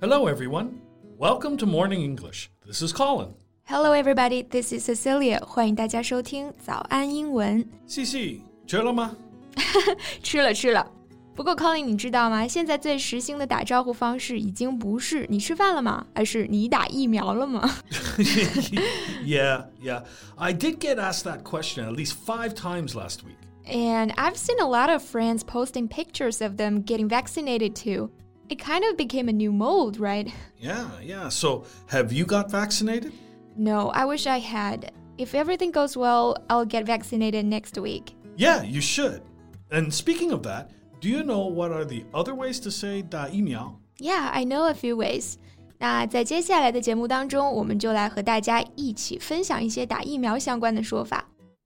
Hello, everyone. Welcome to Morning English. This is Colin. Hello, everybody. This is Cecilia. 欢迎大家收听早安英文。西西，吃了吗？吃了吃了。 不过，Colin，你知道吗？现在最时兴的打招呼方式已经不是“你吃饭了吗”，而是“你打疫苗了吗 yeah, yeah. I did get asked that question at least five times last week. And I've seen a lot of friends posting pictures of them getting vaccinated too. It kind of became a new mode, right? Yeah, yeah. So, have you got vaccinated? No, I wish I had. If everything goes well, I'll get vaccinated next week. Yeah, you should. And speaking of that, do you know what are the other ways to say 打疫苗? Yeah, I know a few ways. 那在接下来的节目当中，我们就来和大家一起分享一些打疫苗相关的说法。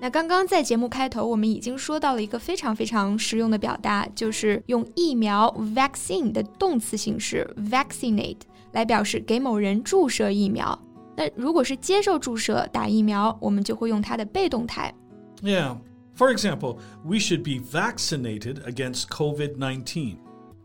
那刚刚在节目开头，我们已经说到了一个非常非常实用的表达，就是用疫苗 vaccine 的动词形式 vaccinate 来表示给某人注射疫苗。那如果是接受注射打疫苗，我们就会用它的被动态。Yeah. For example, we should be vaccinated against COVID 19.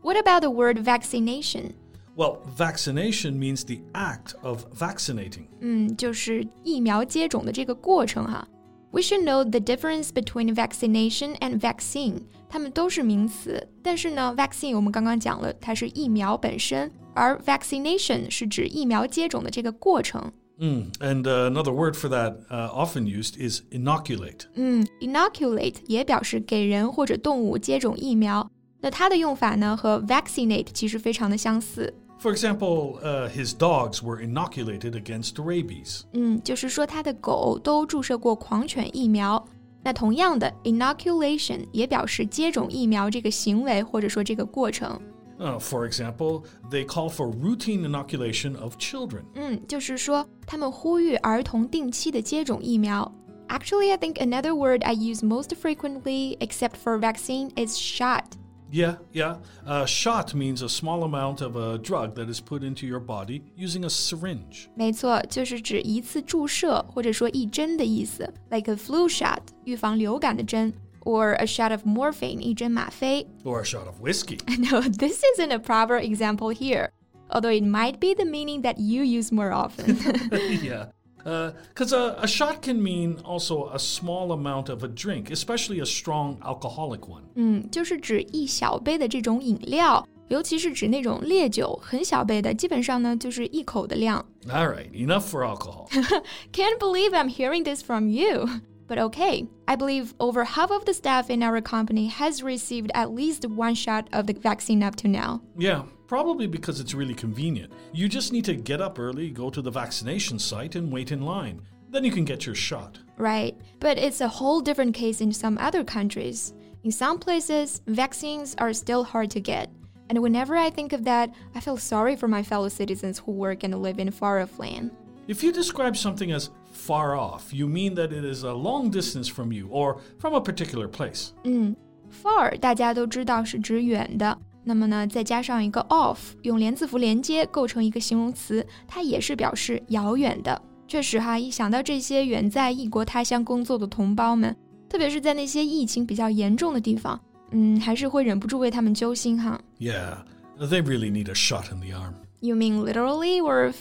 What about the word vaccination? Well, vaccination means the act of vaccinating. 嗯，就是疫苗接种的这个过程哈。 we should know the difference between vaccination and vaccine. 它们都是名词，但是呢，vaccine 我们刚刚讲了，它是疫苗本身，而 vaccination 是指疫苗接种的这个过程。Mm, and uh, another word for that uh, often used is inoculate. 嗯，inoculate 也表示给人或者动物接种疫苗。那它的用法呢和 vaccinate 其实非常的相似。 for example, uh, his dogs were inoculated against rabies. 嗯，就是说他的狗都注射过狂犬疫苗。那同样的，inoculation 也表示接种疫苗这个行为或者说这个过程。Uh, for example, they call for routine inoculation of children. 嗯，就是说他们呼吁儿童定期的接种疫苗。Actually, I think another word I use most frequently, except for vaccine, is shot. Yeah, yeah. A shot means a small amount of a drug that is put into your body using a syringe. 没错，就是指一次注射或者说一针的意思，like a flu shot，预防流感的针。Or a shot of morphine, 一针吗啡. Or a shot of whiskey. No, this isn't a proper example here, although it might be the meaning that you use more often. yeah. Because uh, a, a shot can mean also a small amount of a drink, especially a strong alcoholic one. 嗯，就是指一小杯的这种饮料，尤其是指那种烈酒，很小杯的，基本上呢就是一口的量。All right, enough for alcohol. Can't believe I'm hearing this from you. But okay, I believe over half of the staff in our company has received at least one shot of the vaccine up to now. Yeah, Probably because it's really convenient. You just need to get up early, go to the vaccination site, and wait in line. Then you can get your shot. Right. But it's a whole different case in some other countries. In some places, vaccines are still hard to get. And whenever I think of that, I feel sorry for my fellow citizens who work and live in far off land. If you describe something as far off, you mean that it is a long distance from you or from a particular place. 嗯，far 大家都知道是指远的，那么呢，再加上一个 off，用连字符连接构成一个形容词，它也是表示遥远的。确实哈，一想到这些远在异国他乡工作的同胞们，特别是在那些疫情比较严重的地方，嗯，还是会忍不住为他们揪心哈。Yeah, they really need a shot in the arm. You mean literally or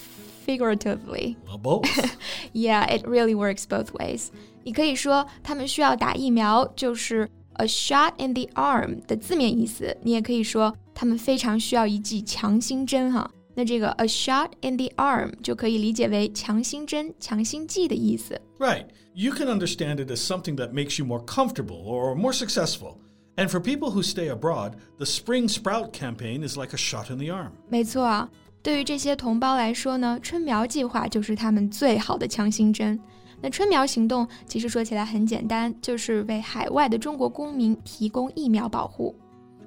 figuratively? Well, both. yeah, it really works both ways. 你可以说他们需要打疫苗，就是 a shot in the arm 的字面意思，你也可以说他们非常需要一剂强心针哈。那这个 a shot in the arm 就可以理解为强心针、强心剂的意思。Right. You can understand it as something that makes you more comfortable or more successful. And for people who stay abroad, the Spring Sprout campaign is like a shot in the arm. 没错啊， 对于这些同胞来说呢，春苗计划就是他们最好的强心针。那春苗行动其实说起来很简单，就是为海外的中国公民提供疫苗保护。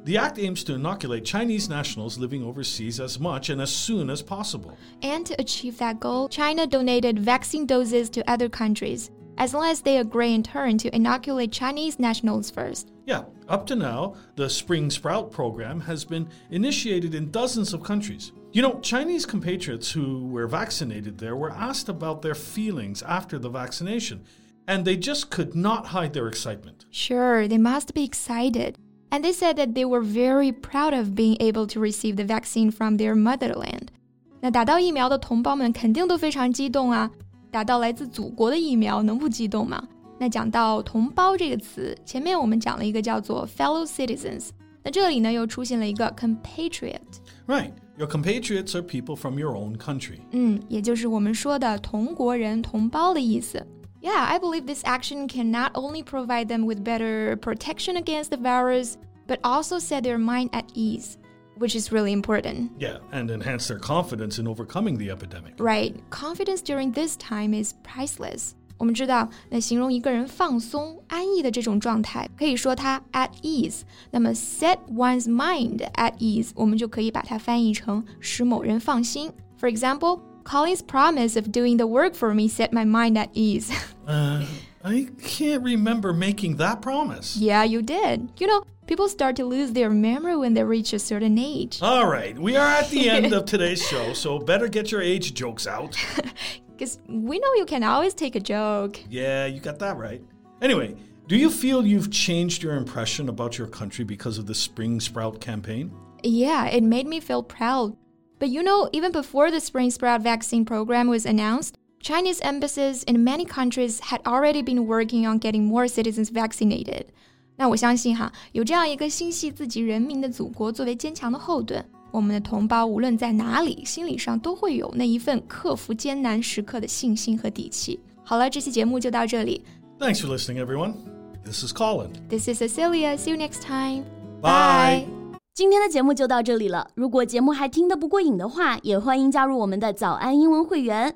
The act aims to inoculate Chinese nationals living overseas as much and as soon as possible. And to achieve that goal, China donated vaccine doses to other countries, as long as they agree in turn to inoculate Chinese nationals first. Yeah, up to now, the Spring Sprout program has been initiated in dozens of countries. You know, Chinese compatriots who were vaccinated there were asked about their feelings after the vaccination, and they just could not hide their excitement. Sure, they must be excited. And they said that they were very proud of being able to receive the vaccine from their motherland. 那打到疫苗的同胞们肯定都非常激动啊！打到来自祖国的疫苗，能不激动吗？那讲到同胞这个词，前面我们讲了一个叫做 fellow citizens，那这里呢又出现了一个 compatriot。 Right, your compatriots are people from your own country. 嗯，也就是我们说的同国人、同胞的意思。Yeah, I believe this action can not only provide them with better protection against the virus, but also set their mind at ease, which is really important. Yeah, and enhance their confidence in overcoming the epidemic. Right, confidence during this time is priceless. 我们知道，那形容一个人放松、安逸的这种状态，可以说他 at ease。那么 set one's mind at ease，我们就可以把它翻译成使某人放心。For example, Colin's promise of doing the work for me set my mind at ease. Uh, I can't remember making that promise. yeah, you did. You know, people start to lose their memory when they reach a certain age. All right, we are at the end of today's show, so better get your age jokes out. Because we know you can always take a joke. Yeah, you got that right. Anyway, do you feel you've changed your impression about your country because of the Spring Sprout campaign? Yeah, it made me feel proud. But you know, even before the Spring Sprout vaccine program was announced, Chinese embassies in many countries had already been working on getting more citizens vaccinated. 那我相信哈，有这样一个心系自己人民的祖国作为坚强的后盾， 我们的同胞无论在哪里，心理上都会有那一份克服艰难时刻的信心和底气。好了，这期节目就到这里。Thanks for listening, everyone. This is Colin. This is Cecilia. See you next time. Bye. 今天的节目就到这里了。如果节目还听得不过瘾的话，也欢迎加入我们的早安英文会员。